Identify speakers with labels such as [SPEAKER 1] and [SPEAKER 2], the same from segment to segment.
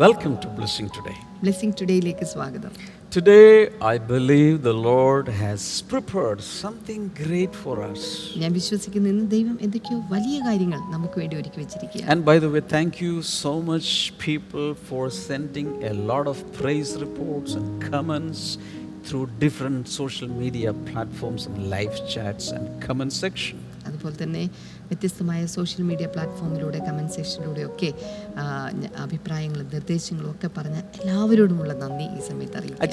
[SPEAKER 1] Welcome to blessing today blessing ടുഡേയിലേക്ക് സ്വാഗതം today I believe the Lord has prepared something great for us ഞാൻ വിശ്വസിക്കുന്നു ഇന്ന് ദൈവം എന്തൊക്കെയോ വലിയ കാര്യങ്ങൾ നമുക്ക് വേണ്ടി ഒരുക്കി വെച്ചിരിക്കുകയാണ് and by the way thank you so much people for sending a lot of praise reports and comments through different social media platforms live chats and comment section അതുപോലെ തന്നെ വ്യത്യസ്തമായ സോഷ്യൽ മീഡിയ പ്ലാറ്റ്ഫോമിലൂടെ കമൻറ്റ് ഒക്കെ അഭിപ്രായങ്ങളും നിർദ്ദേശങ്ങളും ഒക്കെ പറഞ്ഞ എല്ലാവരോടുമുള്ള നന്ദി ഈ
[SPEAKER 2] സമയത്ത് അറിയിക്കും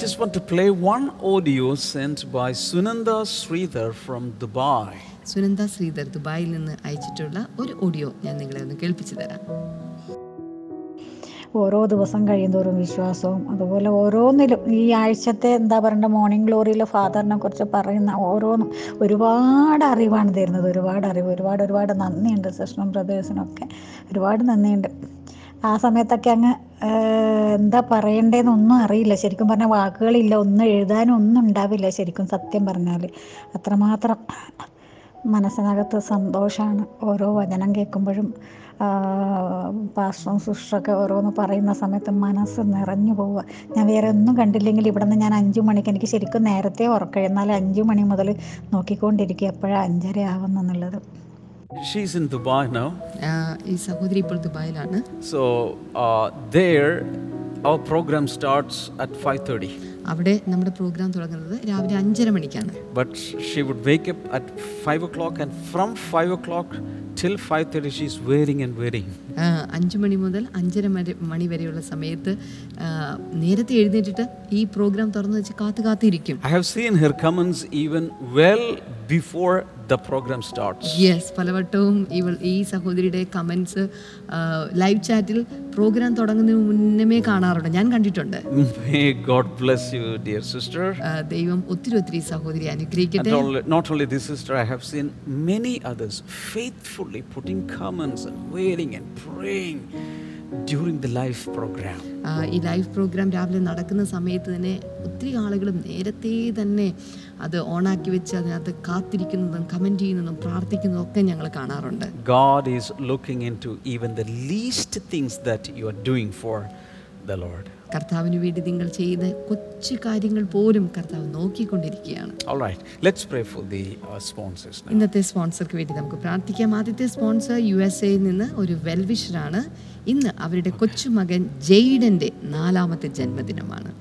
[SPEAKER 2] ഐ ശ്രീധർ
[SPEAKER 1] സുനന്ദ ശ്രീധർ ദുബായിൽ നിന്ന് അയച്ചിട്ടുള്ള ഒരു ഓഡിയോ ഞാൻ നിങ്ങളെ ഒന്ന് കേൾപ്പിച്ചു തരാം
[SPEAKER 3] ഓരോ ദിവസം കഴിയുന്തോറും വിശ്വാസവും അതുപോലെ ഓരോന്നിലും ഈ ആഴ്ചത്തെ എന്താ പറയേണ്ട മോർണിംഗ് ഗ്ലോറിയിൽ ഫാദറിനെ കുറിച്ച് പറയുന്ന ഓരോന്നും ഒരുപാട് അറിവാണ് തരുന്നത് ഒരുപാട് അറിവ് ഒരുപാട് ഒരുപാട് നന്ദിയുണ്ട് സിസ്റ്ററും ബ്രദേഴ്സിനൊക്കെ ഒരുപാട് നന്ദിയുണ്ട് ആ സമയത്തൊക്കെ അങ്ങ് എന്താ പറയണ്ടേന്നൊന്നും അറിയില്ല ശരിക്കും പറഞ്ഞാൽ വാക്കുകളില്ല ഒന്നും എഴുതാനും ഒന്നും ഉണ്ടാവില്ല ശരിക്കും സത്യം പറഞ്ഞാൽ അത്രമാത്രം മനസ്സിനകത്ത് സന്തോഷമാണ് ഓരോ വചനം കേൾക്കുമ്പോഴും പാസ്റ്ററും സിസ്റ്ററൊക്കെ ഓരോന്ന് പറയുന്ന സമയത്ത് മനസ്സ് നിറഞ്ഞു പോവുക ഞാൻ വേറെ ഒന്നും കണ്ടില്ലെങ്കിൽ ഇവിടെ നിന്ന് ഞാൻ അഞ്ച് മണിക്ക് എനിക്ക് ശരിക്കും നേരത്തെ ഉറക്കം എന്നാൽ അഞ്ച് മണി മുതൽ നോക്കിക്കൊണ്ടിരിക്കുക എപ്പോഴാണ് അഞ്ചര
[SPEAKER 1] എന്നുള്ളത് She's in Dubai now. ഈ സഹോദരി ഇപ്പോൾ ദുബായിലാണ് So uh, there our program starts at 5:30. അവിടെ നമ്മുടെ പ്രോഗ്രാം തുടങ്ങുന്നത് രാവിലെ അഞ്ചര മണിക്കാണ് But she would wake up at 5 o'clock and from 5 o'clock till 5:30 she is wearing and wearing അഞ്ച് മണി മുതൽ അഞ്ചര മണി വരെയുള്ള സമയത്ത് നേരത്തെ എഴുന്നേറ്റിട്ട് ഈ പ്രോഗ്രാം തുറന്നു വെച്ച് കാത്തു കാത്തിരിക്കും I have seen her comments even well before the program starts. Yes പലവട്ടവും ഇവൾ ഈ സഹോദരിയുടെ കമൻസ് ലൈവ് ചാറ്റിൽ പ്രോഗ്രാം തുടങ്ങുന്നതിന് മുന്നമേ കാണാറുണ്ട് ഞാൻ കണ്ടിട്ടുണ്ട്
[SPEAKER 2] may God bless you dear sister ദൈവം ഒത്തിരി ഒത്തിരി സഹോദരി അനുഗ്രഹിക്കട്ടെ. Not only this sister I have seen many others faithfully putting comments and waiting and praying
[SPEAKER 1] during the life program ഈ ലൈഫ് പ്രോഗ്രാം രാവിലെ നടക്കുന്ന സമയത്ത് തന്നെ ഒത്തിരി ആളുകളും നേരത്തെ തന്നെ അത് ഓണാക്കി വെച്ച് അതിനകത്ത് കാത്തിരിക്കുന്നതും കമൻറ്റ് ചെയ്യുന്നതും പ്രാർത്ഥിക്കുന്നതും ഒക്കെ ഞങ്ങൾ കാണാറുണ്ട്
[SPEAKER 2] God is looking into even the least things that you are doing for the lord കർത്താവിന്
[SPEAKER 1] വേണ്ടി നിങ്ങൾ ചെയ്യുന്ന കൊച്ചു കാര്യങ്ങൾ പോലും കർത്താവ് നോക്കിക്കൊണ്ടിരിക്കുകയാണ് uh, ഇന്നത്തെ സ്പോൺസർക്ക് വേണ്ടി നമുക്ക് പ്രാർത്ഥിക്കാം ആദ്യത്തെ സ്പോൺസർ യു എസ് എയിൽ നിന്ന് ഒരു വെൽവിഷറാണ് ഇന്ന് അവരുടെ കൊച്ചുമകൻ ജെയ്ഡന്റെ നാലാമത്തെ
[SPEAKER 2] ജന്മദിനമാണ്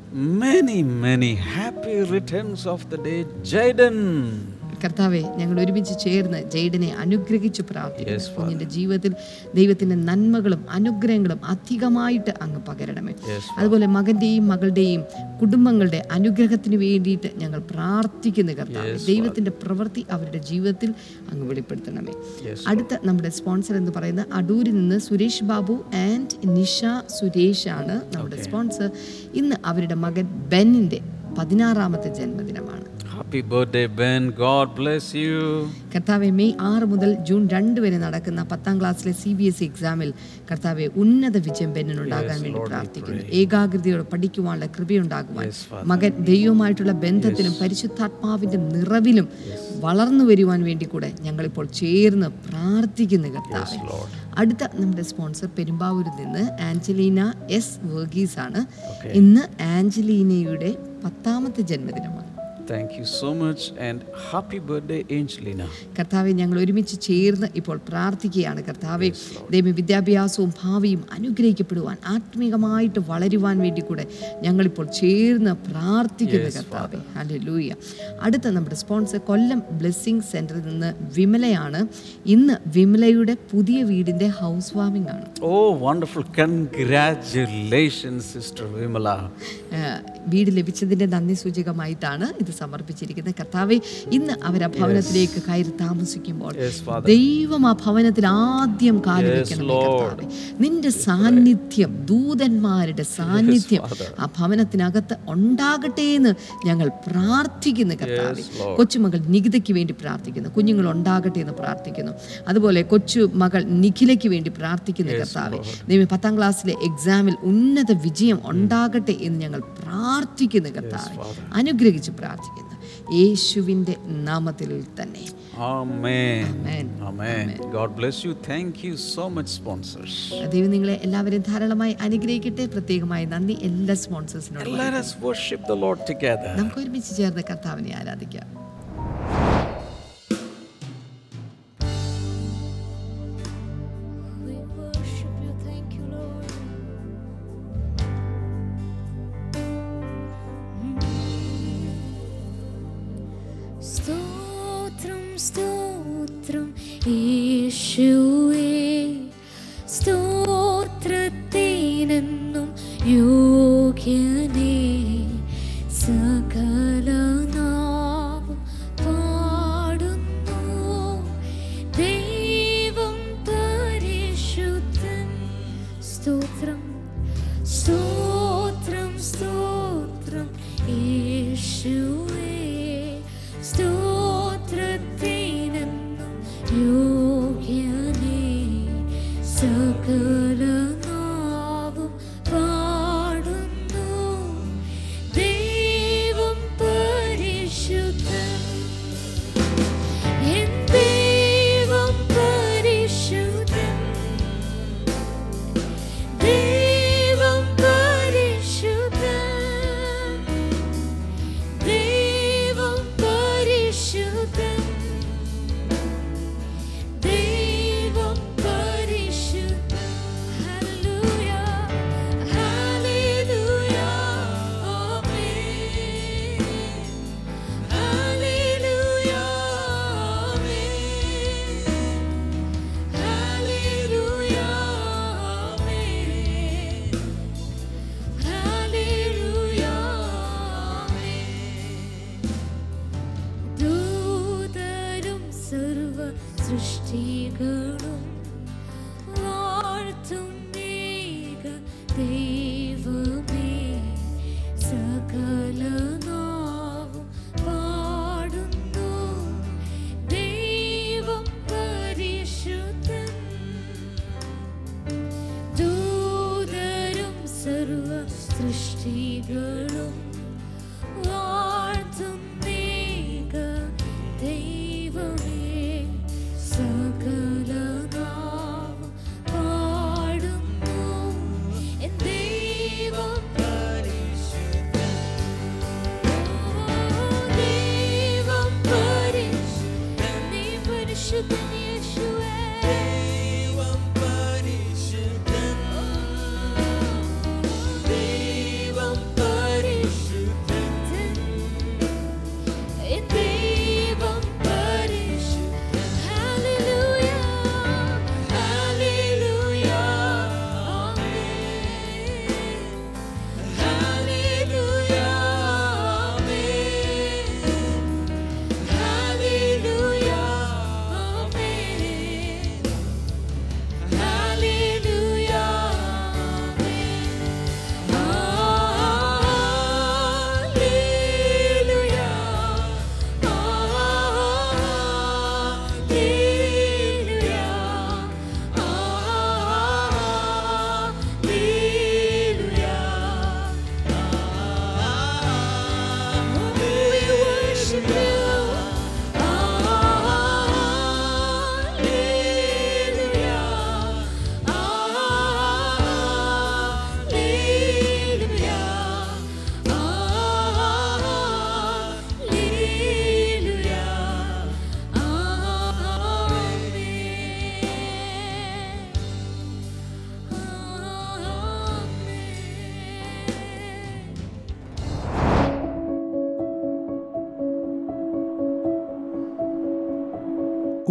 [SPEAKER 1] കർത്താവെ ഞങ്ങൾ ഒരുമിച്ച് ചേർന്ന് ജെയ്ഡിനെ അനുഗ്രഹിച്ച്
[SPEAKER 2] പ്രാർത്ഥിക്കുന്നു
[SPEAKER 1] കുഞ്ഞിൻ്റെ ജീവിതത്തിൽ ദൈവത്തിൻ്റെ നന്മകളും അനുഗ്രഹങ്ങളും അധികമായിട്ട് അങ്ങ് പകരണമേ അതുപോലെ മകൻ്റെയും മകളുടെയും കുടുംബങ്ങളുടെ അനുഗ്രഹത്തിന് വേണ്ടിയിട്ട് ഞങ്ങൾ പ്രാർത്ഥിക്കുന്നു കർത്താവ് ദൈവത്തിൻ്റെ പ്രവൃത്തി അവരുടെ ജീവിതത്തിൽ അങ്ങ് വെളിപ്പെടുത്തണമേ അടുത്ത നമ്മുടെ സ്പോൺസർ എന്ന് പറയുന്നത് അടൂരിൽ നിന്ന് സുരേഷ് ബാബു ആൻഡ് നിഷ ആണ് നമ്മുടെ സ്പോൺസർ ഇന്ന് അവരുടെ മകൻ ബെന്നിൻ്റെ പതിനാറാമത്തെ ജന്മദിനമാണ് happy birthday Ben God bless you കർത്താവെ മെയ് ആറ് മുതൽ ജൂൺ രണ്ട് വരെ നടക്കുന്ന പത്താം ക്ലാസ്സിലെ C B S E e എക്സാമിൽ കർത്താവെ ഉന്നത വിജയം ബെന്നിനുണ്ടാകാൻ വേണ്ടി പ്രാർത്ഥിക്കുന്നു
[SPEAKER 2] ഏകാഗ്രതയോടെ
[SPEAKER 1] പഠിക്കുവാനുള്ള കൃപയുണ്ടാകുവാൻ മകൻ ദൈവമായിട്ടുള്ള ബന്ധത്തിലും പരിശുദ്ധാത്മാവിൻ്റെ നിറവിലും വളർന്നു വരുവാൻ വേണ്ടി കൂടെ ഞങ്ങളിപ്പോൾ ചേർന്ന് പ്രാർത്ഥിക്കുന്നു കർത്താവേ അടുത്ത നമ്മുടെ സ്പോൺസർ പെരുമ്പാവൂരിൽ നിന്ന് ആഞ്ചലീന എസ് വർഗീസ് ആണ്
[SPEAKER 2] ഇന്ന് ആഞ്ചലീനയുടെ പത്താമത്തെ ജന്മദിനമാണ് thank you so much and
[SPEAKER 1] happy birthday Angelina കർത്താവെ ഞങ്ങൾ ഒരുമിച്ച് ചേർന്ന് ഇപ്പോൾ പ്രാർത്ഥിക്കുകയാണ്
[SPEAKER 2] കർത്താവെ ദൈവം
[SPEAKER 1] വിദ്യാഭ്യാസവും ഭാവിയും അനുഗ്രഹിക്കപ്പെടുവാൻ ആത്മീകമായിട്ട് വളരുവാൻ വേണ്ടി കൂടെ ഞങ്ങളിപ്പോൾ ചേർന്ന് പ്രാർത്ഥിക്കുന്നു കർത്താവെ അല്ലെ ലൂയ അടുത്ത നമ്മുടെ സ്പോൺസർ കൊല്ലം ബ്ലെസ്സിങ് സെൻറ്ററിൽ നിന്ന് വിമലയാണ് ഇന്ന് വിമലയുടെ പുതിയ വീടിൻ്റെ ഹൗസ് വാമിംഗ് ആണ്
[SPEAKER 2] oh wonderful congratulation sister Vimala
[SPEAKER 1] വീട് ലഭിച്ചതിൻ്റെ നന്ദി സൂചകമായിട്ടാണ് ഇത് സമർപ്പിച്ചിരിക്കുന്നത് കർത്താവെ ഇന്ന് അവർ ആ ഭവനത്തിലേക്ക് കയറി താമസിക്കുമ്പോൾ ദൈവം ആ ഭവനത്തിൽ ആദ്യം കാലുവെക്കണം നിന്റെ സാന്നിധ്യം ദൂതന്മാരുടെ സാന്നിധ്യം ആ ഭവനത്തിനകത്ത് ഉണ്ടാകട്ടെ എന്ന് ഞങ്ങൾ പ്രാർത്ഥിക്കുന്നു കർത്താവെ
[SPEAKER 2] കൊച്ചുമകൾ
[SPEAKER 1] നികിതയ്ക്ക് വേണ്ടി പ്രാർത്ഥിക്കുന്നു കുഞ്ഞുങ്ങൾ ഉണ്ടാകട്ടെ എന്ന് പ്രാർത്ഥിക്കുന്നു അതുപോലെ കൊച്ചു മകൾ നിഖിലയ്ക്ക് വേണ്ടി പ്രാർത്ഥിക്കുന്നു കർത്താവെ ദൈവം പത്താം ക്ലാസ്സിലെ എക്സാമിൽ ഉന്നത വിജയം mm. ഉണ്ടാകട്ടെ എന്ന് ഞങ്ങൾ പ്രാർത്ഥിക്കുന്നു കർത്താവെ അനുഗ്രഹിച്ച് പ്രാർത്ഥിക്കുന്നു
[SPEAKER 2] യേശുവിൻ്റെ നാമത്തിൽ തന്നെ ദൈവം നിങ്ങളെ
[SPEAKER 1] എല്ലാവരും ധാരാളമായി അനുഗ്രഹിക്കട്ടെ പ്രത്യേകമായി നന്ദി
[SPEAKER 2] എല്ലാ സ്പോൺസേഴ്സിനോട് നമുക്ക് ഒരുമിച്ച് ചേർന്ന്
[SPEAKER 1] കർത്താവിനെ ആരാധിക്കാം Cristo, outro, este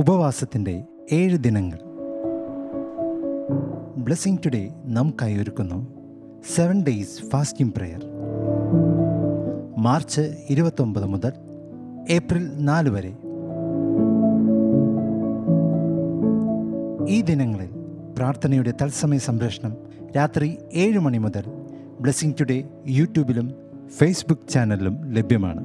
[SPEAKER 1] ഉപവാസത്തിൻ്റെ ഏഴ് ദിനങ്ങൾ ബ്ലെസ്സിങ് ടുഡേ നമുക്കായി ഒരുക്കുന്നു seven days fasting prayer March ഇരുപത്തൊമ്പത് മുതൽ ഏപ്രിൽ നാല് വരെ ഈ ദിനങ്ങളിൽ പ്രാർത്ഥനയുടെ തത്സമയ സംപ്രേഷണം രാത്രി ഏഴ് മണി മുതൽ ബ്ലെസ്സിങ് ടുഡേ യൂട്യൂബിലും ഫേസ്ബുക്ക് ചാനലിലും ലഭ്യമാണ്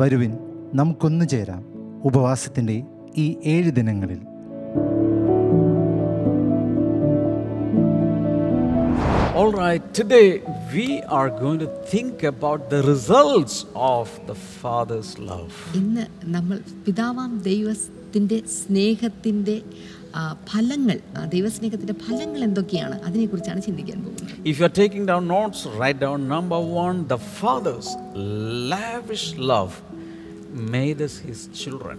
[SPEAKER 1] വരുവിൻ നമുക്കൊന്നു ചേരാം ഉപവാസത്തിൻ്റെ ഈ ഏഴ് ദിനങ്ങളിൽ
[SPEAKER 2] All right, today we are going to think about the results of
[SPEAKER 1] the Father's love. ഇന്ന് നമ്മൾ പിതാവാം ദൈവത്തിൻ്റെ സ്നേഹത്തിൻ്റെ ഫലങ്ങൾ ദൈവസ്നേഹത്തിന്റെ ഫലങ്ങൾ എന്തൊക്കെയാണ് അതിനെക്കുറിച്ചാണ്
[SPEAKER 2] ചിന്തിക്കാൻ പോകുന്നത് if you are taking down notes write down number 1 the father's lavish
[SPEAKER 1] love made his children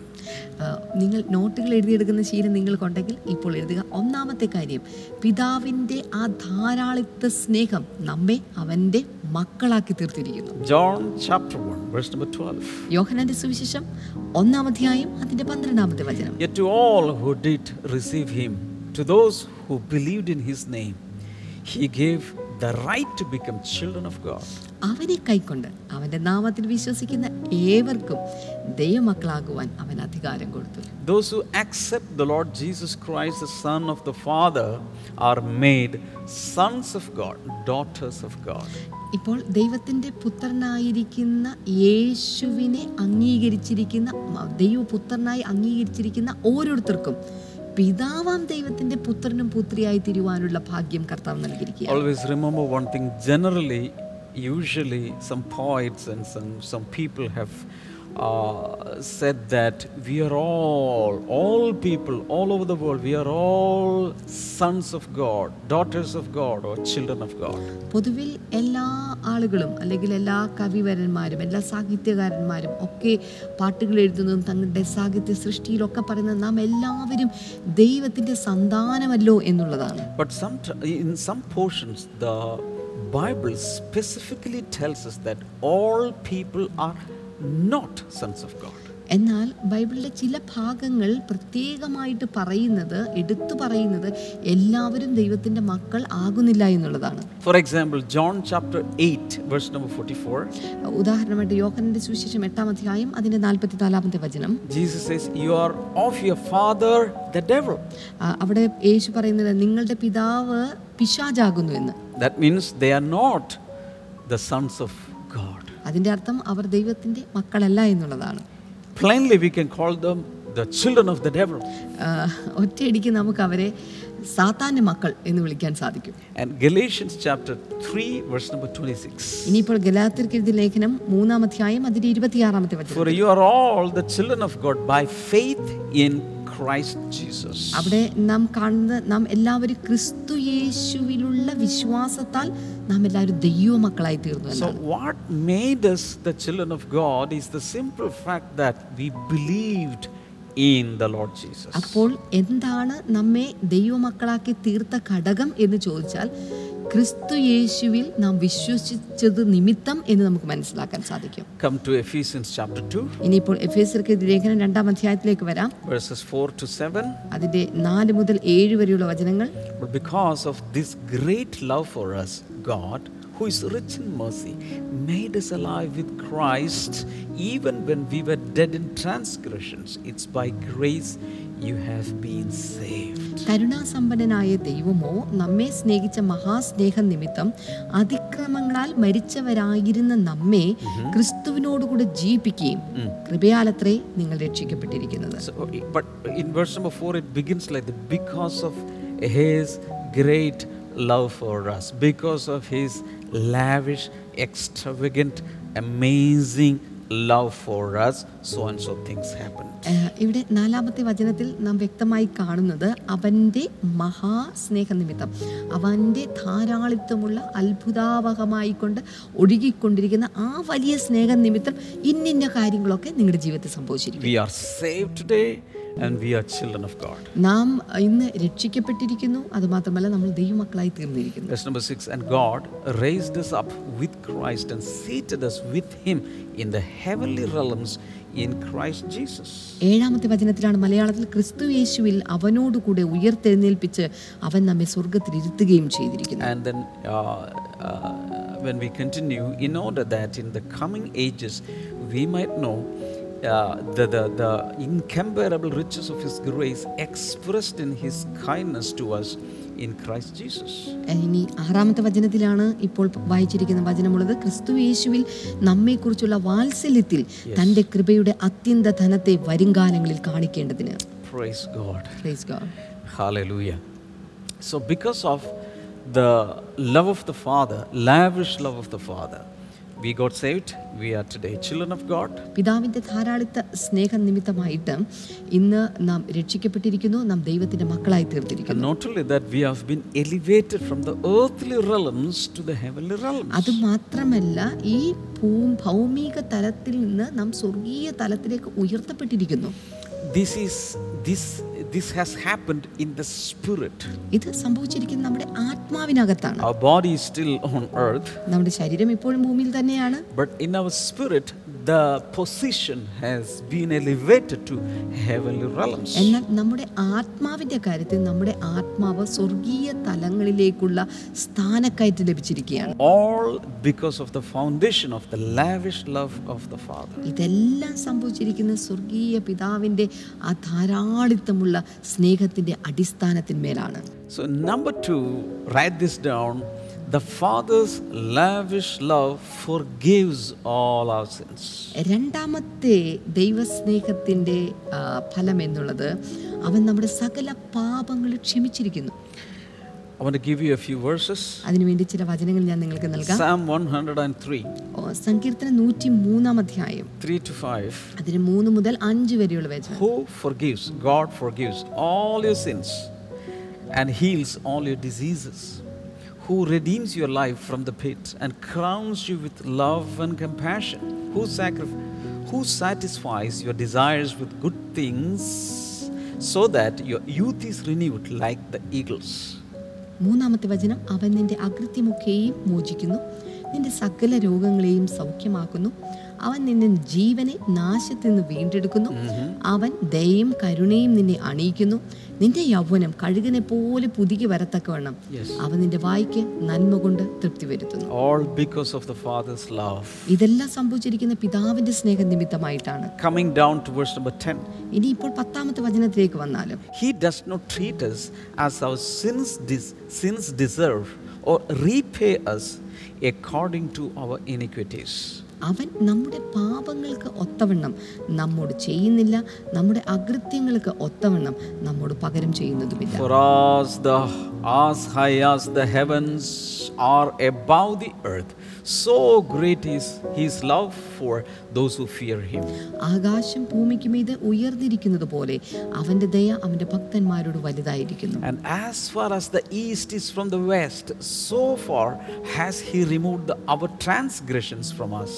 [SPEAKER 1] നിങ്ങൾ നോട്ടുകൾ എഴുതിയെടുക്കുന്ന ശീലം നിങ്ങൾക്കുണ്ടെങ്കിൽ ഇപ്പോൾ എഴുതുക ഒന്നാമത്തെ കാര്യം പിതാവിൻ്റെ ആ ധാരാളിത്ത സ്നേഹം നമ്മെ അവൻ്റെ മക്കളാക്കി തീർത്തിരിക്കുന്നു ജോൺ 1 12 സുവിശേഷം ഒന്നാം
[SPEAKER 2] അധ്യായം അതിന്റെ 12ാമത്തെ വചനം yet to all who did receive him to those who believed in his name he the right to become children of God. അവനെ കൈക്കൊണ്ട് അവന്റെ നാമത്തിൽ വിശ്വസിക്കുന്ന ഏവർക്കും ദൈവമക്കളാകുവാൻ അവൻ അധികാരം കൊടുത്തു Those who accept the Lord Jesus Christ the son of the father are made sons of God, daughters of God. ഇപ്പോൾ
[SPEAKER 1] ദൈവത്തിന്റെ പുത്രനായിരിക്കുന്ന യേശുവിനെ അംഗീകരിച്ചിരിക്കുന്ന ദൈവപുത്രനായി അംഗീകരിച്ചിരിക്കുന്ന ഓരോരുത്തർക്കും പിതാവാം ദൈവത്തിന്റെ പുത്രനും പുത്രിയായി തിരുവാനുള്ള ഭാഗ്യം കർത്താവ് നൽകിയിരിക്കുക
[SPEAKER 2] generally usually some poets and people have uh, said that we are all, all people all over the world, we are all sons of God, daughters of God, or children of God. പൊതുവിൽ
[SPEAKER 1] എല്ലാ ആളുകളും അല്ലെങ്കിൽ എല്ലാ കവിവരന്മാരും എല്ലാ സാഹിത്യകാരന്മാരും ഒക്കെ പാട്ടുകൾ എഴുതുന്നതും തങ്ങളുടെ സാഹിത്യ സൃഷ്ടിയിലൊക്കെ പറയുന്നത് നാം എല്ലാവരും ദൈവത്തിൻ്റെ സന്താനമല്ലോ എന്നുള്ളതാണ് but some in some portions the Bible specifically tells us that all people are not sons of God എന്നാൽ ബൈബിളിലെ ചില ഭാഗങ്ങൾ പ്രത്യേകമായിട്ട് പറയുന്നത് എടുത്തു പറയുന്നത് എല്ലാവരും ദൈവത്തിന്റെ മക്കൾ ആകുന്നില്ല എന്നുള്ളതാണ് for example John chapter verse number 44 ഉദാഹരണമായിട്ട് യോഹന്നാന്റെ സുവിശേഷം എട്ടാം അധ്യായം അതിന്റെ 44ാമത്തെ വചനം Jesus says you are of your father the devil അവിടെ യേശു പറയുന്നത്
[SPEAKER 2] നിങ്ങളുടെ പിതാവ്
[SPEAKER 1] പിശാചാകുന്നു എന്ന് that means they are not
[SPEAKER 2] the sons of അതിൻ്റെ അർത്ഥം അവർ ദൈവത്തിൻ്റെ മക്കളല്ല
[SPEAKER 1] എന്നുള്ളതാണ് plainly we can call them the children
[SPEAKER 2] of the devil ഒറ്റയടിക്ക് നമുക്ക് അവരെ സാത്താന്റെ മക്കൾ എന്ന് വിളിക്കാൻ സാധിക്കും ഗലേഷ്യൻസ് ചാപ്റ്റർ 3 വെർസ് നമ്പർ 26 ഇനിയിപ്പോൾ ഗലാത്യർക്ക് എഴുതിയ ലേഖനം മൂന്നാം അധ്യായം അതിന്റെ 26 ആമത്തെ വചനം for you are all the children of God by faith in Christ Jesus. അവിടെ നാം കാണുന്നത് നാം എല്ലാവരും ക്രിസ്തു യേശുവിലുള്ള വിശ്വാസത്താൽ നാം എല്ലാവരും ദൈവമക്കളായി തീർന്നു So what made us the children of God is the simple fact that we believed in the Lord Jesus. അപ്പോൾ
[SPEAKER 1] എന്താണ് നമ്മെ ദൈവമക്കളാക്കി തീർത്ത ഘടകം എന്ന് ചോദിച്ചാൽ ക്രിസ്തു യേശുവിൽ നാം വിശ്വസിച്ചത് നിമിത്തം എന്ന് നമുക്ക് മനസ്സിലാക്കാൻ സാധിക്കും കം ടു എഫീസിയൻസ് ചാപ്റ്റർ 2 ഇനിയിപ്പോൾ എഫേസ്യർക്ക് ലേഖനം രണ്ടാം അധ്യായത്തിലേക്ക് വരാം വേഴ്സസ് 4 ടു 7 അതിന്റെ 4 മുതൽ 7 വരെയുള്ള വചനങ്ങൾ because of this great love for us God who is rich in mercy made us alive with Christ even when we were dead in transgressions it's by grace കരുണാസമ്പന്നനായ ദൈവമോ നമ്മെ സ്നേഹിച്ച മഹാസ്നേഹം നിമിത്തം അതിക്രമങ്ങളാൽ
[SPEAKER 2] മരിച്ചവരായിരുന്ന നമ്മെ ക്രിസ്തുവിനോടുകൂടെ ജീവിപ്പിക്കുകയും കൃപയാലത്രേ നിങ്ങൾ രക്ഷിക്കപ്പെട്ടിരിക്കുന്നത് great love amazing love
[SPEAKER 1] for us so and so things happen ഇവിടെ നാലാമത്തെ വചനത്തിൽ നാം വ്യക്തമായി കാണുന്നത് അവൻ്റെ മഹാസ്നേഹനിമിത്തം അവൻ്റെ ധാരാളിത്വമുള്ള അത്ഭുതാവഹമായി കൊണ്ട് ഒഴുകിക്കൊണ്ടിരിക്കുന്ന ആ വലിയ സ്നേഹനിമിത്തം ഇന്നിന്ന കാര്യങ്ങളൊക്കെ നിങ്ങളുടെ ജീവിതത്തിൽ
[SPEAKER 2] സംഭവിച്ചിരിക്കും we are save today and we are children of God. നാം ഇന്ന് രക്ഷിക്കപ്പെട്ടിരിക്കുന്നു അതുമാത്രമല്ല നമ്മൾ ദൈവമക്കളായി തീർന്നിരിക്കുന്നു. Verse number 6 and God raised us up with Christ and seated us with him in the heavenly realms in Christ Jesus. ഏഴാമത്തെ വചനത്തിലാണ്
[SPEAKER 1] മലയാളത്തിൽ ക്രിസ്തു യേശുവിൽ അവനോട് കൂടെ ഉയർത്തെഴുന്നേൽപ്പിച്ച് അവൻ നമ്മെ സ്വർഗ്ഗത്തിൽ ഇരുത്തുകയും ചെയ്തിരിക്കുന്നു. And then uh, uh, when we continue in order that in the coming ages we might know
[SPEAKER 2] uh, the, the, the incomparable riches of His grace expressed in His
[SPEAKER 1] kindness to us in Christ Jesus. ഇനി ആറാമത്തെ വചനത്തിലാണ് ഇപ്പോൾ വായിച്ചിരിക്കുന്ന വചനമുള്ളത് ക്രിസ്തു യേശുവിൽ നമ്മെക്കുറിച്ചുള്ള വാത്സല്യത്തിൽ തൻ്റെ കൃപയുടെ അത്യന്ത ധനത്തെ വരുംകാലങ്ങളിൽ കാണിക്കേണ്ടതിന് Praise God. Praise God. Hallelujah. So because of the love of the Father, lavish love of the Father, we got saved we are today children of God പിതാവിന്റെ ധാരാളിത്ത സ്നേഹം നിമിത്തമായിട്ട് ഇന്ന് നാം രക്ഷിക്കപ്പെട്ടിരിക്കുന്നു നാം ദൈവത്തിന്റെ മക്കളായി തീർന്നിരിക്കുന്നു not only that we have been elevated from the earthly realms to the heavenly realms അത് മാത്രമല്ല ഈ ഭൗമിക തലത്തിൽ നിന്ന് നാം സ്വർഗീയ തലത്തിലേക്ക് ഉയർത്തപ്പെട്ടിരിക്കുന്നു this is this this has happened in the spirit ഇത് സംഭവിച്ചിരിക്കുന്നത് നമ്മുടെ ആത്മാവിനകത്താണ്
[SPEAKER 2] our body is still on earth
[SPEAKER 1] നമ്മുടെ ശരീരം ഇപ്പോഴും ഭൂമിയിൽ തന്നെയാണ് but in our spirit the position has been elevated to heavenly realms. എന്നാൽ നമ്മുടെ ആത്മാവിന്റെ കാര്യത്തിൽ നമ്മുടെ ആത്മാവ് സ്വർഗീയ തലങ്ങളിലേക്കുള്ള
[SPEAKER 2] സ്ഥാനക്കയറ്റം ലഭിച്ചിരിക്കുകയാണ്. All because of the foundation of the lavish love of the Father. ഇതെല്ലാം സംഭവിച്ചിരിക്കുന്ന സ്വർഗീയ പിതാവിന്റെ ആ
[SPEAKER 1] ധാരാളിത്തമുള്ള സ്നേഹത്തിന്റെ
[SPEAKER 2] അടിസ്ഥാനത്തിന്മേലാണ്. So number 2 write this down The Father's lavish love forgives all our sins. രണ്ടാമത്തെ ദൈവസ്നേഹത്തിന്റെ ഫലം എന്നുള്ളത് അവൻ നമ്മുടെ സകല പാപങ്ങൾ ക്ഷമിച്ചിരിക്കുന്നു I want to give you a few verses. അതിനുവേണ്ടി ചില വചനങ്ങൾ ഞാൻ നിങ്ങൾക്ക് നൽകാം. Psalm 103. ഓ സങ്കീർത്തനം 103 അധ്യായം. 3 to 5. അതിന് 3 മുതൽ 5 വരെയുള്ള വചനം. Who forgives? God forgives all your sins and heals all your diseases. who redeems your life from the pit and crowns you with love and compassion, who, sacrif- who satisfies your desires with good things so that your youth is renewed like the eagles. മൂന്നാമത്തെ
[SPEAKER 1] വചനം അവൻ നിന്റെ അകൃത്യമൊക്കെയും മോചിക്കുന്നു നിന്റെ സകല രോഗങ്ങളെയും സൗഖ്യമാക്കുന്നു അവൻ നിന്നെ ജീവനെ നാശത്തിൽ നിന്ന് വീണ്ടെടുക്കുന്നു അവൻ ദയയും കരുണയും നിന്നെ അണിയിക്കുന്നു നിന്റെ യൗവനം കഴുകനെ പോലെ പുതുകി വരത്തക്കവണ്ണം അവൻ നിന്റെ വായിക്ക് നന്മ കൊണ്ട് തൃപ്തി വരുത്തുന്നു all because of the father's love ഇതെല്ലാം സംഭവിച്ചിരിക്കുന്ന പിതാവിന്റെ
[SPEAKER 2] സ്നേഹം നിമിത്തമായിട്ടാണ് coming down to verse number 10 ഇനി ഇപ്പോൾ പത്താമത്തെ വചനത്തിലേക്ക് വന്നാലും he does not treat us as our sins dis, sins deserve or repay us according to our iniquities
[SPEAKER 1] അവൻ നമ്മുടെ പാപങ്ങൾക്ക് ഒത്തവണ്ണം നമ്മോട് ചെയ്യുന്നില്ല നമ്മുടെ അകൃത്യങ്ങൾക്ക് ഒത്തവണ്ണം നമ്മോട് പകരം
[SPEAKER 2] ചെയ്യുന്നതുമില്ല For the as high as the heavens are above the earth so great is his love for those who
[SPEAKER 1] fear him ആകാശം ഭൂമിക്ക് മീതെ ഉയർന്നിരിക്കുന്നത് പോലെ അവന്റെ ദയ അവന്റെ ഭക്തന്മാരോട് വലുതായിരിക്കുന്നു and as far
[SPEAKER 2] as the east is from the west so far has he removed the, our transgressions from us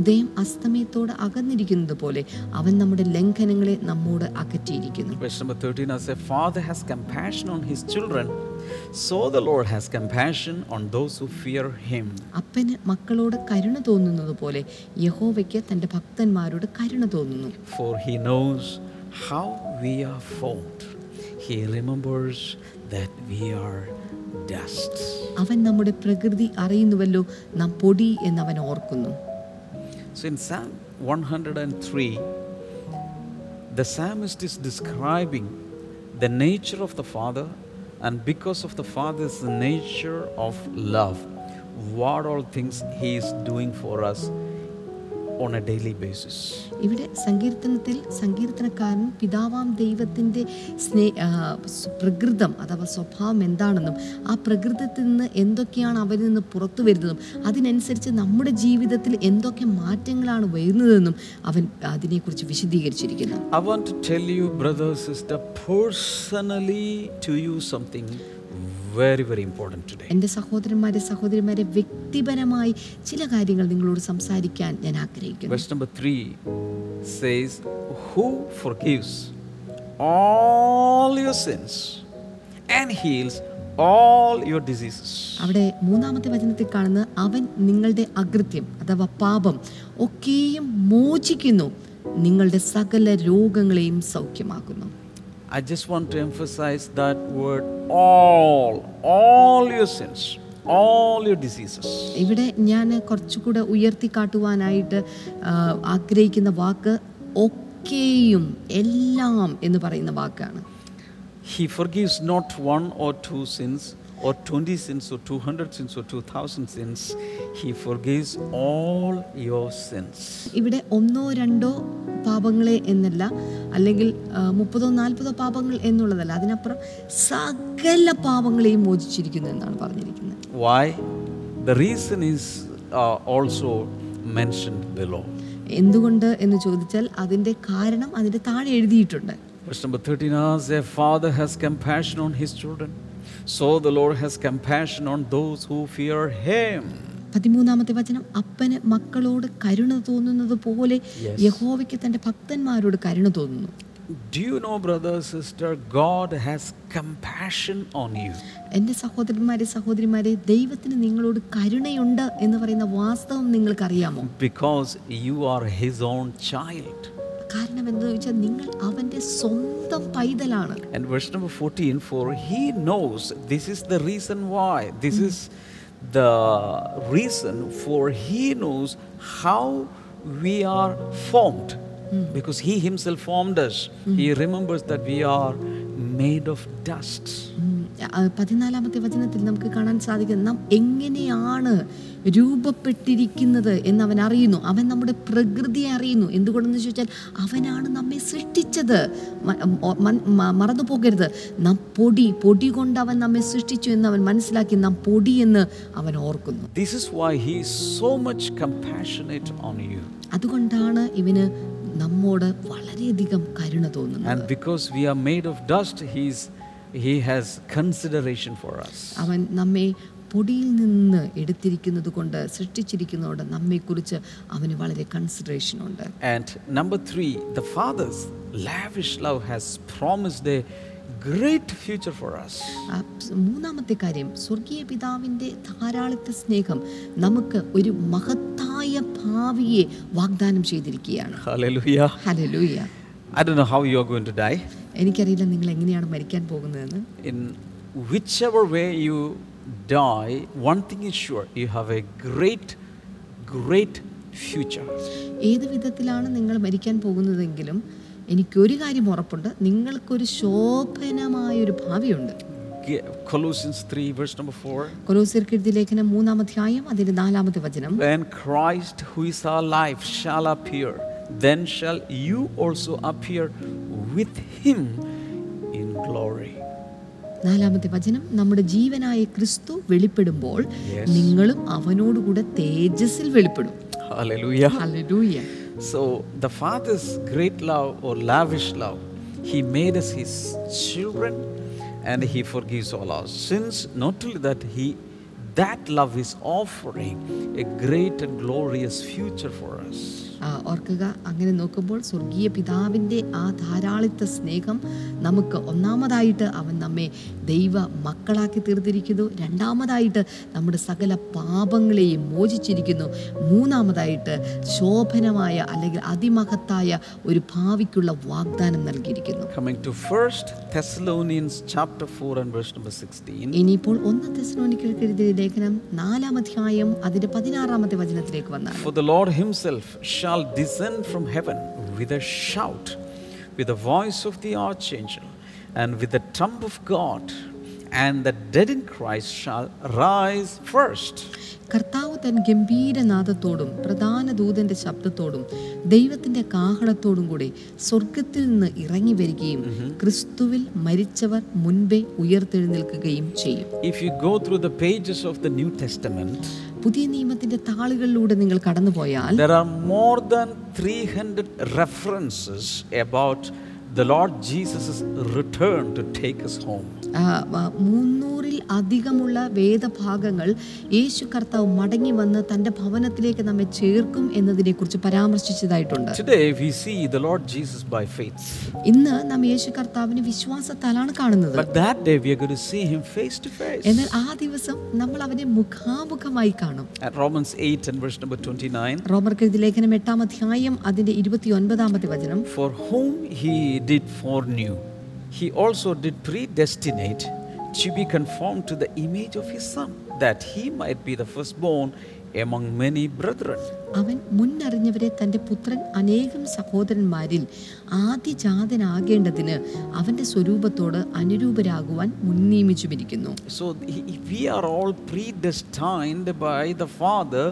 [SPEAKER 2] ഉദയം അസ്തമയത്തോട്
[SPEAKER 1] അകന്നിരിക്കുന്നത് പോലെ അവൻ നമ്മുടെ ലംഘനങ്ങളെ നമ്മോട് അകറ്റിയിരിക്കുന്നു verse number 13 as a father has compassion on his children so the Lord has compassion on those who fear him അപ്പന് മക്കളോട് കരുണ തോന്നുന്നത് പോലെ യഹോവയ്ക്ക് തന്റെ ഭക്തന്മാരോട് കരുണ തോന്നുന്നു for he knows how we are formed he remembers that we are dust അവൻ നമ്മുടെ പ്രകൃതി അറിയുന്നുവല്ലോ
[SPEAKER 2] നാം പൊടി എന്ന് അവൻ ഓർക്കുന്നു so in Psalm 103 the psalmist is describing the nature of the father and because of the Father's nature of love, what all things He is doing for us on a daily basis ഇവിടെ സങ്കീർത്തനത്തിൽ സങ്കീർത്തനക്കാരൻ പിതാവാം ദൈവത്തിൻ്റെ സ്നേ പ്രകൃതം അഥവാ സ്വഭാവം എന്താണെന്നും
[SPEAKER 1] ആ പ്രകൃതത്തിൽ നിന്ന് എന്തൊക്കെയാണ് അവരിൽ നിന്ന് പുറത്തു വരുന്നതും അതിനനുസരിച്ച് നമ്മുടെ ജീവിതത്തിൽ എന്തൊക്കെ മാറ്റങ്ങളാണ് വരുന്നതെന്നും അവൻ അതിനെക്കുറിച്ച് വിശദീകരിച്ചിരിക്കുന്നു I want to tell you, brother, sister, personally to you something. Very very important today എൻ്റെ സഹോദരന്മാരെ സഹോദരിമാരെ വ്യക്തിപരമായി ചില കാര്യങ്ങൾ നിങ്ങളോട് സംസാരിക്കാൻ
[SPEAKER 2] ഞാൻ ആഗ്രഹിക്കുന്നു വെസ്റ്റ് number three says who forgives all your sins and heals all your diseases. അവിടെ
[SPEAKER 1] മൂന്നാമത്തെ വചനത്തിൽ കാണുന്ന അവൻ നിങ്ങളുടെ അകൃത്യം അഥവാ പാപം ഒക്കെയും മോചിക്കുന്നു നിങ്ങളുടെ സകല രോഗങ്ങളെയും സൗഖ്യമാക്കുന്നു I just
[SPEAKER 2] want to emphasize that word all, all your sins. ഇവിടെ
[SPEAKER 1] ഞാൻ കുറച്ചുകൂടെ ഉയർത്തി കാട്ടുവാനായിട്ട് ആഗ്രഹിക്കുന്ന വാക്ക് ഒക്കെയും എല്ലാം എന്ന് പറയുന്ന വാക്കാണ് he forgives not one or two sins or 20 sins or 200 sins or 2000 sins he forgives all your sins ഇവിടെ ഒന്നോ രണ്ടോ പാപങ്ങളെ എന്നല്ല അല്ലെങ്കിൽ മുപ്പതോ നാൽപ്പതോ പാപങ്ങൾ എന്നുള്ളതല്ല അതിനപ്പുറം സകല പാപങ്ങളെയും മോചിച്ചിരിക്കുന്നു എന്നാണ് പറഞ്ഞിരിക്കുന്നത് why the reason is uh, also mentioned below എന്തുകൊണ്ട് എന്ന് ചോദിച്ചാൽ അതിൻ്റെ കാരണം അതിൻ്റെ താഴെ എഴുതിയിട്ടുണ്ട് Verse number 13 asks, A father has compassion on his children. So the Lord has compassion on those who fear him പതിമൂന്നാമത്തെ വചനം അപ്പന് മക്കളോട് കരുണ തോന്നുന്നത് പോലെ യഹോവയ്ക്ക് തന്റെ ഭക്തന്മാരോട് കരുണ തോന്നുന്നു Do you know, brother, sister, God has compassion on you. എൻ്റെ സഹോദരന്മാരെ സഹോദരിമാരെ ദൈവത്തിന് നിങ്ങളോട് കരുണയുണ്ട് എന്ന് പറയുന്ന വാസ്തവം നിങ്ങൾക്കറിയാമോ because
[SPEAKER 2] you are his own child കാരണം എന്ന് വെച്ചാൽ നിങ്ങൾ അവന്റെ സ്വന്തം പൈതലാണ് and verse number 14 for he knows this is the reason why this is the reason for he knows how we are formed because he himself formed us he remembers that we are
[SPEAKER 1] made of dust പതിനാലാമത്തെ വചനത്തിൽ നമുക്ക് കാണാൻ സാധിക്കും നാം എങ്ങനെയാണ് രൂപപ്പെട്ടിരിക്കുന്നത് എന്ന് അവൻ അറിയുന്നു അവൻ നമ്മുടെ പ്രകൃതിയെ അറിയുന്നു എന്തുകൊണ്ടെന്ന് ചോദിച്ചാൽ അവനാണ് നമ്മെ സൃഷ്ടിച്ചത് മറന്നു പോകരുത് നാം പൊടി പൊടി കൊണ്ട് അവൻ നമ്മെ സൃഷ്ടിച്ചു എന്ന് അവൻ മനസ്സിലാക്കി നാം പൊടി എന്ന് അവൻ ഓർക്കുന്നു
[SPEAKER 2] അതുകൊണ്ടാണ് ഇവന് നമ്മോട് വളരെയധികം കരുണ തോന്നുന്നത് us അവൻ നമ്മെ
[SPEAKER 1] പൊടിയിൽ നിന്ന് എടുത്തിരിക്കുന്നത് കൊണ്ട് സൃഷ്ടിച്ചിരിക്കുന്നതോട് നമ്മെക്കുറിച്ച് അവന് വളരെ കൺസിഡറേഷൻ ഉണ്ട് and number three the father's lavish love has promised a great future for us മൂന്നാമത്തെ കാര്യം സ്വർഗീയ പിതാവിൻ്റെ ധാരാളിത്ത സ്നേഹം നമുക്ക് ഒരു മഹത്തായ ഭാവിയെ വാഗ്ദാനം ചെയ്തിരിക്കുകയാണ് hallelujah hallelujah I don't know how you are going to die എനിക്കറിയില്ല നിങ്ങൾ
[SPEAKER 2] എങ്ങനെയാണ് മരിക്കാൻ പോകുന്നതെന്ന് in whichever way you die, one thing is sure you have a great, great future. ഏത്
[SPEAKER 1] വിധത്തിലാണ് നിങ്ങൾ മരിക്കാൻ പോകുന്നതെങ്കിലും എനിക്കൊരു കാര്യം ഉറപ്പുണ്ട് നിങ്ങൾക്കൊരു ശോഭനമായ ഒരു ഭാവിയുണ്ട് Colossians 3 verse number 4 കൊലോസ്യർക്ക് എഴുതിയ ലേഖനം മൂന്നാം അധ്യായം അതിന്റെ നാലാമത്തെ
[SPEAKER 2] വചനം When Christ who is our life shall appear then shall you also appear with him in glory
[SPEAKER 1] നാലാമത്തെ വചനം നമ്മുടെ ജീവനായ ക്രിസ്തു വെളിപ്പെടുമ്പോൾ നിങ്ങളും അവനോടുകൂടെ തേജസ്സിൽ വെളിപ്പെടും Hallelujah. Hallelujah.
[SPEAKER 2] So the Father's great love or lavish love, He made us His children and He forgives all our sins. Not only that, He that love is offering a great and glorious future for us.
[SPEAKER 1] ഓർക്കുക അങ്ങനെ നോക്കുമ്പോൾ സ്വർഗീയ പിതാവിൻ്റെ ആ ധാരാളിത്ത സ്നേഹം നമുക്ക് ഒന്നാമതായിട്ട് അവൻ നമ്മെ ദൈവ മക്കളാക്കി തീർത്തിരിക്കുന്നു രണ്ടാമതായിട്ട് നമ്മുടെ സകല പാപങ്ങളെയും മോചിച്ചിരിക്കുന്നു മൂന്നാമതായിട്ട് ശോഭനമായ അല്ലെങ്കിൽ അതിമഹത്തായ ഒരു ഭാവിക്കുള്ള വാഗ്ദാനം നൽകിയിരിക്കുന്നു
[SPEAKER 2] 4 16 ഇനിയിപ്പോൾ
[SPEAKER 1] ഒന്ന് തെസ്സലോനിക്കർക്ക് ലേഖനം നാലാം അധ്യായം അതിന്റെ പതിനാറാമത്തെ വചനത്തിലേക്ക്
[SPEAKER 2] വന്നാൽ shall descend from heaven with a shout, with the voice of the archangel, and with the trump of God, and the dead in Christ shall rise first. കർത്താവ് തൻ ഗംഭീരനാദത്തോടും പ്രധാന
[SPEAKER 1] ദൂതന്റെ ശബ്ദത്തോടും ദൈവത്തിന്റെ കാഹളത്തോടും കൂടെ സ്വർഗത്തിൽ നിന്ന് ഇറങ്ങി വരികയും mm-hmm. ക്രിസ്തുവിൽ മരിച്ചവർ മുൻപേ ഉയർത്തെഴുന്നേൽക്കുകയും ചെയ്യും if you go through the pages of the New Testament പുതിയ നിയമത്തിന്റെ താളുകളിലൂടെ നിങ്ങൾ കടന്നുപോയാൽ there are more than 300 references about the Lord Jesus' is
[SPEAKER 2] returned to take us home. മുന്നൂറിൽ അധികമുള്ള വേദഭാഗങ്ങൾ യേശു കർത്താവ് മടങ്ങി വന്ന് തന്റെ ഭവനത്തിലേക്ക് നമ്മെ ചേർക്കും
[SPEAKER 1] എന്നതിനെ കുറിച്ച് പരാമർശിച്ചതായിട്ടുണ്ട് ഇന്ന് നാം യേശു കർത്താവിനെ
[SPEAKER 2] വിശ്വാസത്താലാണ് കാണുന്നത് എന്നാൽ ആ ദിവസം നമ്മൾ അവനെ മുഖാമുഖമായി
[SPEAKER 1] കാണും റോമർ ലേഖനം എട്ടാം അധ്യായം അതിന്റെ ഇരുപത്തി ഒൻപതാമത്തെ വചനം for whom he did foreknew, he also did predestinate to be conformed to the image of his son, that he might be the firstborn among many brethren. അവൻ മുന്നറിഞ്ഞവരെ തൻ്റെ പുത്രൻ
[SPEAKER 2] അനേകം സഹോദരന്മാരിൽ ആദ്യജാതനാകേണ്ടതിന് അവൻ്റെ സ്വരൂപത്തോട് അനുരൂപരാകുവാൻ മുൻനിയമിച്ചുമിരിക്കുന്നു so we are all predestined
[SPEAKER 1] by the father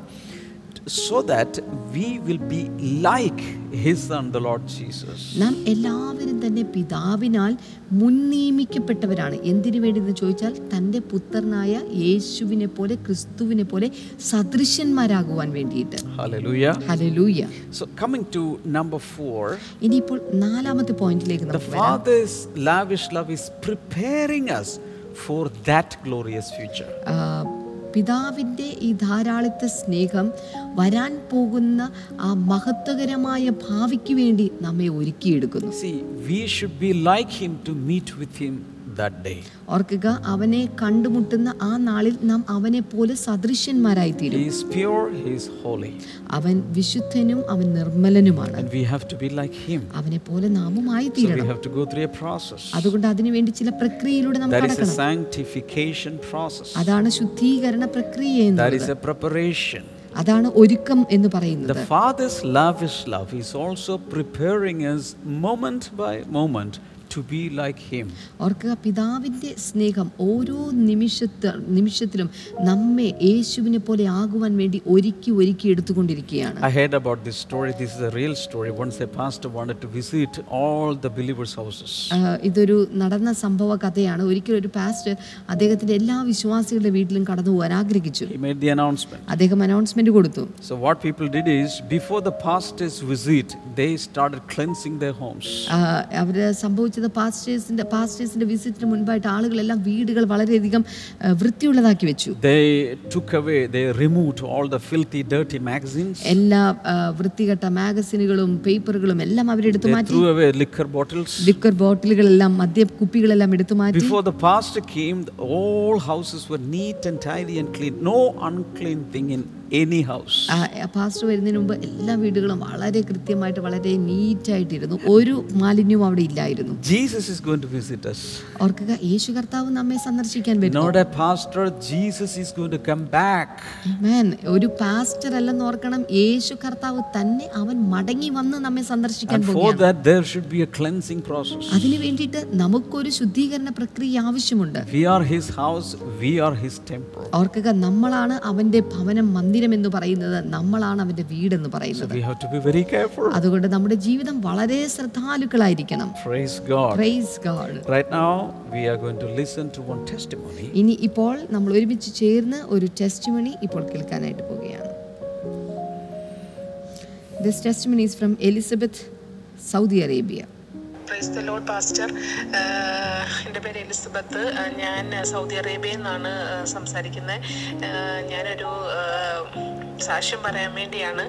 [SPEAKER 1] so that we will be like his son the lord jesus നാം എല്ലാവരും തന്നെ പിതാവിനാൽ മുൻനിയമിക്കപ്പെട്ടവരാണ് എന്തിനു വേണ്ടി എന്ന് ചോദിച്ചാൽ തൻ്റെ പുത്രനായ യേശുവിനെ പോലെ ക്രിസ്തുവിനെ പോലെ സദൃശ്യന്മാരാകുവാൻ
[SPEAKER 2] വേണ്ടിയിട്ട് hallelujah hallelujah so coming to number 4 ഇനി ഇപ്പോൾ നാലാമത്തെ പോയിന്റിലേക്ക് നമുക്ക് വരാം the father's lavish love is preparing us for that glorious future പിതാവിൻ്റെ ഈ ധാരാളിത്ത സ്നേഹം വരാൻ പോകുന്ന ആ മഹത്വകരമായ ഭാവിക്ക് വേണ്ടി നമ്മെ ഒരുക്കിയെടുക്കുന്നു we should be like him to meet with him that day. ഓർക്കുക അവനെ കണ്ടുമുട്ടുന്ന ആ നാളിൽ നാം അവനെ പോലെ സദൃശ്യന്മാരായി തീരും. He is pure, he is holy. അവൻ വിശുദ്ധനും അവൻ നിർമ്മലനുമാണ്. And we have to be like him. അവനെ പോലെ നാമും ആയി തീരണം. So we have to go through a
[SPEAKER 1] process. അതുകൊണ്ട് അതിനു വേണ്ടി ചില പ്രക്രിയയിലൂടെ നാം കടക്കണം. That is a sanctification process. അതാണ് ശുദ്ധീകരണ പ്രക്രിയ എന്നുള്ളത്. That is a preparation. അതാണ് ഒരുക്കം എന്ന് പറയുന്നത് The father's love is love. is also preparing us moment by moment to be like him ഓർക്കുക പിതാവിന്റെ സ്നേഹം ഓരോ നിമിഷത്തെ നിമിഷത്തിലും നമ്മെ യേശുവിനെ പോലെ ആകുവാൻ വേണ്ടി ഒരുക്കി ഒരുക്കി എടുത്തുകൊണ്ടിരിക്കുകയാണ്
[SPEAKER 2] i heard about this story this is a real story once a pastor wanted to visit all the believers houses ഇതൊരു നടന്ന സംഭവ
[SPEAKER 1] കഥയാണ് ഒരിക്കൽ ഒരു പാസ്റ്റർ അദ്ദേഹത്തിന്റെ എല്ലാ വിശ്വാസികളുടെ വീട്ടിലും കടന്നു പോകാൻ ആഗ്രഹിച്ചു he made the
[SPEAKER 2] announcement അദ്ദേഹം അനൗൺസ്മെന്റ് കൊടുത്തു so what people did is before the pastor's visit they started cleansing their homes അവരെ
[SPEAKER 1] സംഭവിച്ചത് നിൽക്കുന്ന പാസ്റ്റേഴ്സിന്റെ പാസ്റ്റേഴ്സിന്റെ വിസിറ്റിന് മുൻപായിട്ട് ആളുകളെല്ലാം
[SPEAKER 2] വീടുകൾ വളരെയധികം വൃത്തിയുള്ളതാക്കി വെച്ചു
[SPEAKER 1] എല്ലാ വൃത്തികെട്ട മാഗസിനുകളും പേപ്പറുകളും എല്ലാം അവരെടുത്തു മാറ്റി
[SPEAKER 2] ലിക്കർ ബോട്ടിലുകളെല്ലാം മദ്യ കുപ്പികളെല്ലാം എടുത്തു മാറ്റി Before പാസ്റ്റർ വരുന്നതിന് മുമ്പ് എല്ലാ വീടുകളും വളരെ കൃത്യമായിട്ട്
[SPEAKER 1] വളരെ നീറ്റായിട്ടിരുന്നു ഒരു മാലിന്യവും അവിടെ ഇല്ലായിരുന്നു Jesus is going to visit us. ഓർക്കുക യേശു കർത്താവ് നമ്മെ സന്ദർശിക്കാൻ വരും. Not a pastor, Jesus is going to come back. Amen. ഒരു പാസ്റ്റർ അല്ലെന്ന് ഓർക്കണം യേശു കർത്താവ് തന്നെ അവൻ മടങ്ങി വന്ന് നമ്മെ സന്ദർശിക്കാൻ പോകുന്നു. For that there should be a cleansing process. അതിനു വേണ്ടിയിട്ട് നമുക്കൊരു ശുദ്ധീകരണ പ്രക്രിയ ആവശ്യമുണ്ട്. We are his house, we are his temple. ഓർക്കുക നമ്മളാണ് അവന്റെ ഭവനം മന്ദിരം എന്ന് പറയുന്നത് നമ്മളാണ് അവന്റെ വീട് എന്ന്
[SPEAKER 2] പറയുന്നത്. we have to be very careful. അതുകൊണ്ട്
[SPEAKER 1] നമ്മുടെ ജീവിതം വളരെ ശ്രദ്ധാലുക്കളായിരിക്കണം. Praise God. Lord. Praise
[SPEAKER 2] God. Right now, we are going to listen to one testimony. ഇനി
[SPEAKER 1] ഇപ്പോൾ നമ്മൾ ഒരുമിച്ച് ചേർന്ന് ഒരു ടെസ്റ്റിമണി ഇപ്പോൾ കേൾക്കാനായിട്ട് പോവുകയാണ് This testimony is from Elizabeth, Saudi Arabia.
[SPEAKER 4] Praise the Lord pastor എൻ്റെ പേര് എലിസബത്ത് uh, ഞാൻ uh, സൗദി അറേബ്യയിൽ നിന്നാണ് uh, സംസാരിക്കുന്നത് ഞാനൊരു സാക്ഷ്യം പറയാൻ വേണ്ടിയാണ്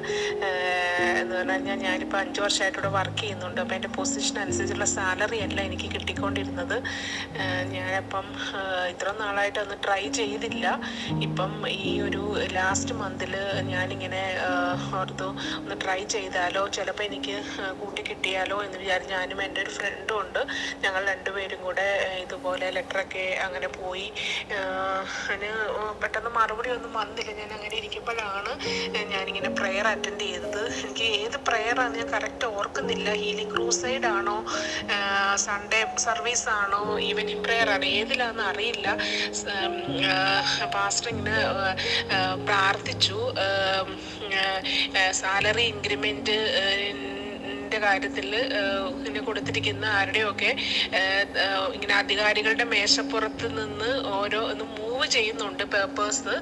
[SPEAKER 4] എന്ന് പറഞ്ഞാൽ ഞാനിപ്പോൾ അഞ്ച് വർഷമായിട്ട് ഇവിടെ വർക്ക് ചെയ്യുന്നുണ്ട് അപ്പോൾ എൻ്റെ പൊസിഷൻ അനുസരിച്ചുള്ള സാലറി അല്ല എനിക്ക് കിട്ടിക്കൊണ്ടിരുന്നത് ഞാനപ്പം ഇത്ര നാളായിട്ട് ഒന്ന് ട്രൈ ചെയ്തില്ല ഇപ്പം ഈ ഒരു ലാസ്റ്റ് മന്തിൽ ഞാനിങ്ങനെ ഓർത്തു ഒന്ന് ട്രൈ ചെയ്താലോ ചിലപ്പോൾ എനിക്ക് കൂട്ടി കിട്ടിയാലോ എന്ന് വിചാരിച്ച് ഞാനും എൻ്റെ ഒരു ഫ്രണ്ടും ഉണ്ട് ഞങ്ങൾ രണ്ടുപേരും കൂടെ ഇതുപോലെ ലെറ്ററൊക്കെ അങ്ങനെ പോയി അതിന് പെട്ടെന്ന് മറുപടി ഒന്നും വന്നില്ല ഞാൻ അങ്ങനെ ഇരിക്കുമ്പോഴാണ് ഞാനിങ്ങനെ പ്രെയർ അറ്റൻഡ് ചെയ്തത് എനിക്ക് ഏത് പ്രെയറാണ് ഞാൻ കറക്റ്റ് ഓർക്കുന്നില്ല ഹീലിംഗ് ക്രൂസൈഡ് ആണോ സൺഡേ സർവീസ് ആണോ ഈവനിങ് പ്രെയർ ആണ് ഏതിലാണെന്ന് അറിയില്ല പാസ്റ്റർ ഇങ്ങനെ പ്രാർത്ഥിച്ചു സാലറി ഇൻക്രിമെന്റ് ഇതിന്റെ കാര്യത്തിൽ ഇങ്ങനെ കൊടുത്തിരിക്കുന്ന ആരുടെയൊക്കെ ഇങ്ങനെ അധികാരികളുടെ മേശപ്പുറത്ത് നിന്ന് ഓരോ പ്രൂവ് ചെയ്യുന്നുണ്ട് പേപ്പേഴ്സ്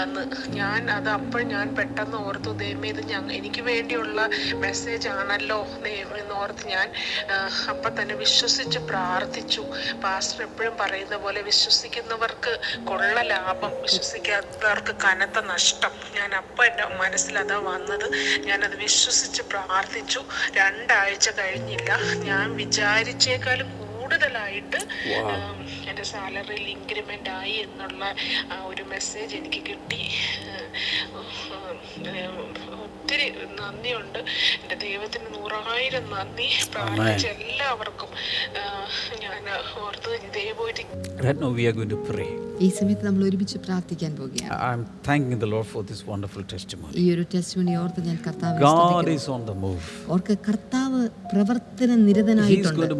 [SPEAKER 4] എന്ന് ഞാൻ അത് അപ്പോൾ ഞാൻ പെട്ടെന്ന് ഓർത്തു ദൈവമേ ഇത് ഞങ്ങൾ എനിക്ക് വേണ്ടിയുള്ള മെസ്സേജ് ആണല്ലോ എന്ന് ഓർത്ത് ഞാൻ അപ്പൊ തന്നെ വിശ്വസിച്ച് പ്രാർത്ഥിച്ചു പാസ്റ്റർ എപ്പോഴും പറയുന്ന പോലെ വിശ്വസിക്കുന്നവർക്ക് കൊള്ള ലാഭം വിശ്വസിക്കാത്തവർക്ക് കനത്ത നഷ്ടം ഞാൻ അപ്പം എൻ്റെ മനസ്സിൽ അതാ വന്നത് ഞാനത് വിശ്വസിച്ച് പ്രാർത്ഥിച്ചു രണ്ടാഴ്ച കഴിഞ്ഞില്ല ഞാൻ വിചാരിച്ചേക്കാളും കൂടുതലായിട്ട് എൻ്റെ സാലറിയിൽ ഇൻക്രിമെൻ്റ് ആയി എന്നുള്ള ഒരു മെസ്സേജ് എനിക്ക് കിട്ടി ഒത്തിരി നന്ദിയുണ്ട് എൻ്റെ ദൈവത്തിന് നൂറായിരം നന്ദി പ്രാർത്ഥിച്ച എല്ലാവർക്കും ഞാൻ ഓർത്ത് ദൈവം
[SPEAKER 2] ഈ സമയത്ത് നമ്മൾ ഒരുമിച്ച് പ്രാർത്ഥിക്കാൻ പോകുകയാണ് ഈ ഒരു ടെസ്റ്റിമോണി ഓർത്ത് ഞാൻ കർത്താവിനെ കർത്താവ് പ്രവർത്തന നിരതനായിട്ടുണ്ട്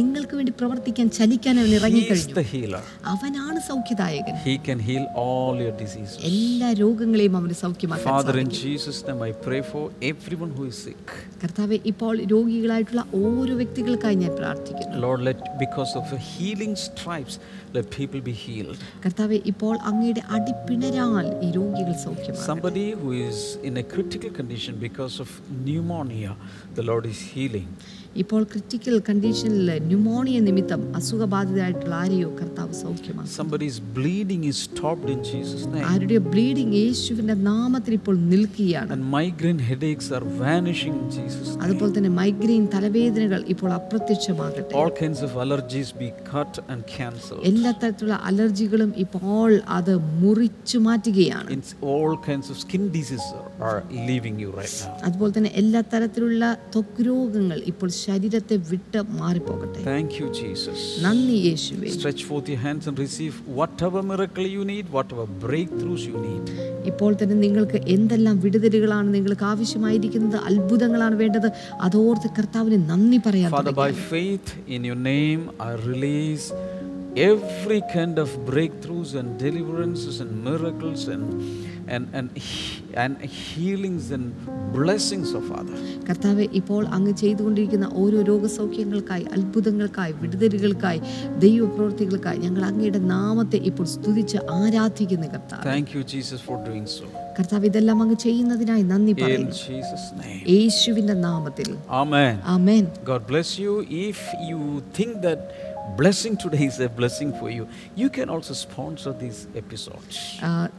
[SPEAKER 1] നിങ്ങൾക്ക് വേണ്ടി പ്രവർത്തിക്കാൻ ചലിക്കാൻ അവൻ ഇറങ്ങി ഇറങ്ങിക്കഴിഞ്ഞു അവനാണ് സൗഖ്യദായകൻ എല്ലാ രോഗങ്ങളെയും അവന് സൗഖ്യമാക്കാൻ Father, Jesus' name I pray for everyone who is sick. കർത്താവെ ഇപ്പോൾ രോഗികളായിട്ടുള്ള ഓരോ വ്യക്തികൾക്കായി ഞാൻ പ്രാർത്ഥിക്കുന്നു. Lord let because of the healing stripes let people be healed. കർത്താവെ ഇപ്പോൾ അങ്ങയുടെ അടിപ്പിണരാൽ ഈ രോഗികൾ സൗഖ്യമാകട്ടെ. Somebody who is in a critical condition because of pneumonia the Lord is healing. ഇപ്പോൾ ക്രിട്ടിക്കൽ കണ്ടീഷനിൽ ന്യൂമോണിയ നിമിത്തം
[SPEAKER 2] അസുഖബാധിതരായിട്ടുള്ള ആരെയോ കർത്താവ് സൗഖ്യമാണ് bleeding is stopped in Jesus name ആരുടെ ബ്ലീഡിംഗ് യേശുവിന്റെ നാമത്തിൽ ഇപ്പോൾ നിൽക്കുകയാണ് and migraine headaches are vanishing in
[SPEAKER 1] Jesus അതുപോലെ തന്നെ മൈഗ്രെയിൻ തലവേദനകൾ ഇപ്പോൾ അപ്രത്യക്ഷമാകട്ടെ all kinds of
[SPEAKER 2] allergies be cut and എല്ലാ തരത്തിലുള്ള അലർജികളും
[SPEAKER 1] ഇപ്പോൾ അത് മുറിച്ചു മാറ്റുകയാണ്
[SPEAKER 2] all kinds of skin diseases are leaving you right now അതുപോലെ
[SPEAKER 1] തന്നെ എല്ലാ തരത്തിലുള്ള ത്വക്ക് രോഗങ്ങൾ ഇപ്പോൾ ശരീരത്തെ വിട്ട് മാറിപ്പോകട്ടെ Thank you, Jesus. നന്ദി യേശുവേ Stretch forth your hands and receive whatever miracle you need, whatever breakthroughs you need. ഇപ്പോൾ തന്നെ നിങ്ങൾക്ക് എന്തെല്ലാം വിടുതലുകളാണ് നിങ്ങൾക്ക് ആവശ്യമായിരിക്കുന്നത് അത്ഭുതങ്ങളാണ് വേണ്ടത് അതോർത്ത് കർത്താവിന് നന്ദി പറയാൻ Father, by faith in your name, I release every kind of breakthroughs and deliverances and miracles and and, and, and healings and blessings of others. കർത്താവ് ഇപ്പോൾ അങ്ങ് ചെയ്തുകൊണ്ടിരിക്കുന്ന ഓരോ രോഗസൗഖ്യങ്ങൾക്കായി അത്ഭുതങ്ങൾക്കായി വിടുതലുകൾക്കായി ദൈവപ്രവൃത്തികൾക്കായി ഞങ്ങൾ അങ്ങയുടെ നാമത്തെ ഇപ്പോൾ സ്തുതിച്ച് ആരാധിക്കുന്നു കർത്താവ് thank you Jesus for doing so കർത്താവ് ഇതെല്ലാം അങ്ങ് ചെയ്യുന്നതിനായി നന്ദി പറയുന്നു യേശുവിന്റെ നാമത്തിൽ ആമേൻ ആമേൻ God bless you if you think that blessing today is a blessing for you. You can also sponsor these episodes.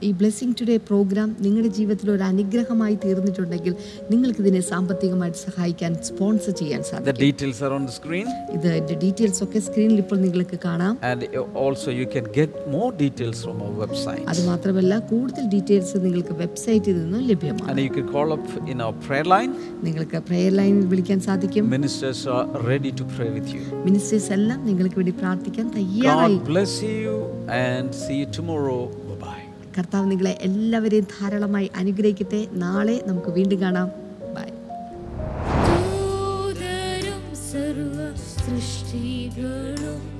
[SPEAKER 1] ഈ ബ്ലെസ്സിംഗ് ടുഡേ പ്രോഗ്രാം
[SPEAKER 2] നിങ്ങളുടെ ജീവിതത്തിൽ ഒരു അനുഗ്രഹമായി തീർന്നിട്ടുണ്ടെങ്കിൽ നിങ്ങൾക്ക് ഇതിനെ സാമ്പത്തികമായിട്ട് സഹായിക്കാൻ സ്പോൺസർ ചെയ്യാൻ സാധിക്കും. The details are on the screen. ഇതിന്റെ ഡീറ്റെയിൽസ് ഒക്കെ സ്ക്രീനിൽ ഇപ്പോൾ നിങ്ങൾക്ക് കാണാം. And also you can get more details from our website. അത് മാത്രമല്ല കൂടുതൽ ഡീറ്റെയിൽസ് നിങ്ങൾക്ക് വെബ്സൈറ്റിൽ നിന്നും ലഭ്യമാണ്. And you can call up in our prayer line. നിങ്ങൾക്ക് പ്രയർ ലൈനിൽ വിളിക്കാൻ സാധിക്കും. Ministers are ready to pray
[SPEAKER 1] with you. Ministers എല്ലാം നിങ്ങൾക്ക് വേണ്ടി പ്രാർത്ഥിക്കാൻ
[SPEAKER 2] തയ്യാറായി
[SPEAKER 1] കർത്താവ് നിങ്ങളെ എല്ലാവരെയും ധാരാളമായി അനുഗ്രഹിക്കട്ടെ നാളെ നമുക്ക് വീണ്ടും കാണാം ബൈ സൃഷ്ടികളും